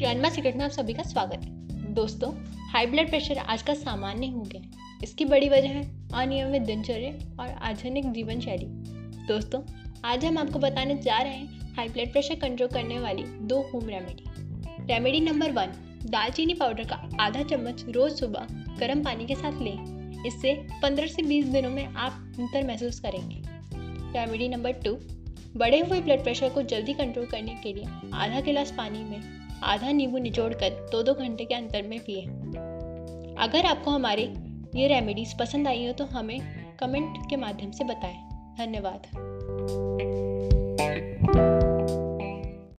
Grandma secret में आप सभी का स्वागत है। दोस्तों हाई ब्लड प्रेशर आज का सामान्य हो गया है। इसकी बड़ी वजह है अनियमित दिनचर्या और आधुनिक जीवन शैली दोस्तों, आज हम आपको बताने जा रहे हैं हाई ब्लड प्रेशर कंट्रोल करने वाली दो home remedy remedy number one दालचीनी पाउडर का आधा चम्मच रोज सुबह गर्म पानी के साथ लें। इससे 15 से 20 दिनों में आप अंतर महसूस करेंगे। रेमेडी नंबर टू बढ़े हुए ब्लड प्रेशर को जल्दी कंट्रोल करने के लिए आधा गिलास पानी में आधा नींबू निचोड़कर दो दो घंटे के अंतर में पिए। अगर आपको हमारे ये रेमेडीज पसंद आई हो तो हमें कमेंट के माध्यम से बताएँ। धन्यवाद।